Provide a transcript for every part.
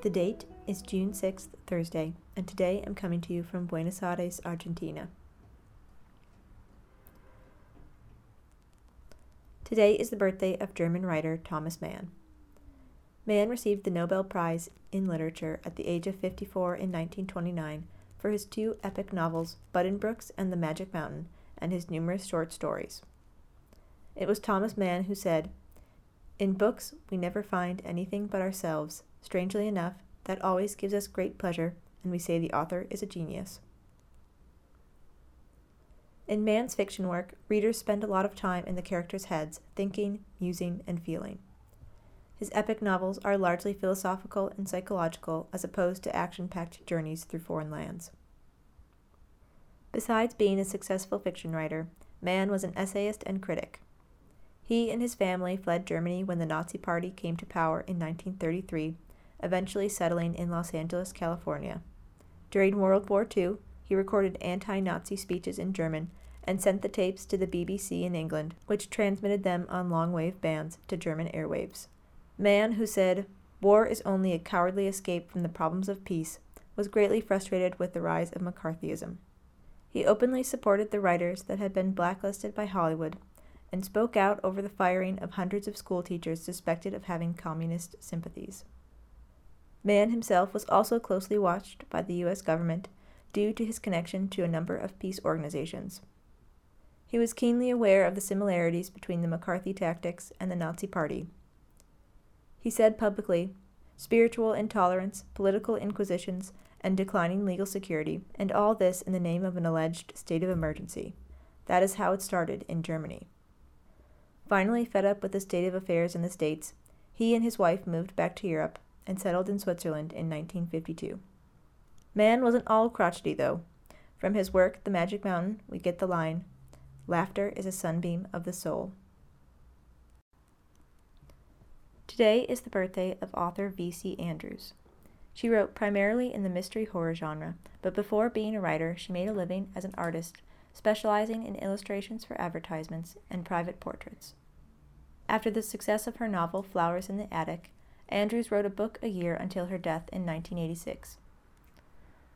The date is June 6th, Thursday, and today I'm coming to you from Buenos Aires, Argentina. Today is the birthday of German writer Thomas Mann. Mann received the Nobel Prize in Literature at the age of 54 in 1929 for his two epic novels, Buddenbrooks and The Magic Mountain, and his numerous short stories. It was Thomas Mann who said, In books we never find anything but ourselves. Strangely enough, that always gives us great pleasure, and we say the author is a genius. In Mann's fiction work, readers spend a lot of time in the characters' heads, thinking, musing, and feeling. His epic novels are largely philosophical and psychological, as opposed to action packed journeys through foreign lands. Besides being a successful fiction writer, Mann was an essayist and critic. He and his family fled Germany when the Nazi Party came to power in 1933, eventually settling in Los Angeles, California. During World War II, he recorded anti Nazi speeches in German and sent the tapes to the BBC in England, which transmitted them on long wave bands to German airwaves. Mann, who said, War is only a cowardly escape from the problems of peace, was greatly frustrated with the rise of McCarthyism. He openly supported the writers that had been blacklisted by Hollywood and spoke out over the firing of hundreds of schoolteachers suspected of having communist sympathies. Mann himself was also closely watched by the U.S. government due to his connection to a number of peace organizations. He was keenly aware of the similarities between the McCarthy tactics and the Nazi Party. He said publicly, spiritual intolerance, political inquisitions, and declining legal security, and all this in the name of an alleged state of emergency. That is how it started in Germany. Finally, fed up with the state of affairs in the States, he and his wife moved back to Europe and settled in Switzerland in 1952. Mann wasn't all crotchety, though. From his work, The Magic Mountain, we get the line Laughter is a sunbeam of the soul. Today is the birthday of author V.C. Andrews. She wrote primarily in the mystery horror genre, but before being a writer, she made a living as an artist, specializing in illustrations for advertisements and private portraits. After the success of her novel Flowers in the Attic, Andrews wrote a book a year until her death in 1986.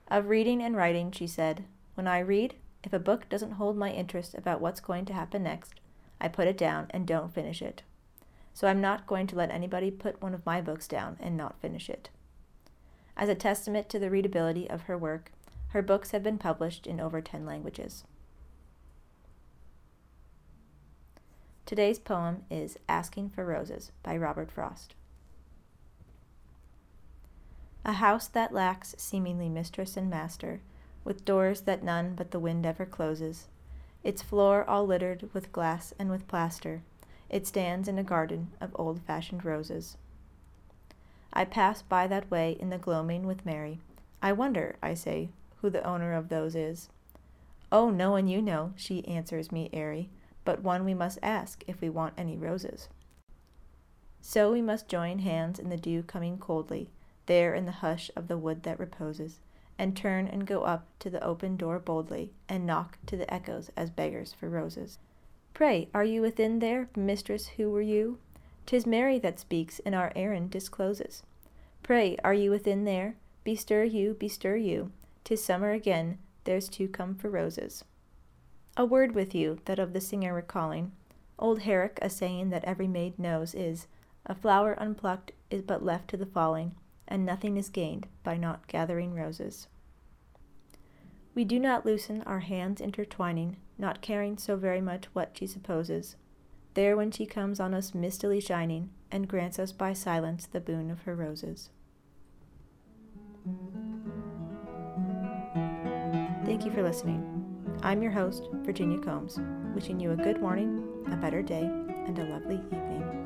Of reading and writing, she said, When I read, if a book doesn't hold my interest about what's going to happen next, I put it down and don't finish it. So I'm not going to let anybody put one of my books down and not finish it. As a testament to the readability of her work, her books have been published in over 10 languages. Today's poem is Asking for Roses by Robert Frost. A house that lacks seemingly mistress and master, with doors that none but the wind ever closes, its floor all littered with glass and with plaster, it stands in a garden of old fashioned roses. I pass by that way in the gloaming with Mary. I wonder, I say, who the owner of those is. Oh, no one you know, she answers me airy, but one we must ask if we want any roses. So we must join hands in the dew coming coldly, there in the hush of the wood that reposes, and turn and go up to the open door boldly, and knock to the echoes as beggars for roses. Pray, are you within there, mistress, who were you? 'Tis Mary that speaks, and our errand discloses. Pray, are you within there? Bestir you, bestir you. 'Tis summer again, there's two come for roses. A word with you, that of the singer recalling. Old Herrick, a saying that every maid knows, is, A flower unplucked is but left to the falling, and nothing is gained by not gathering roses. We do not loosen our hands intertwining, not caring so very much what she supposes, there when she comes on us mistily shining, and grants us by silence the boon of her roses. Thank you for listening. I'm your host, Virginia Combs, wishing you a good morning, a better day, and a lovely evening.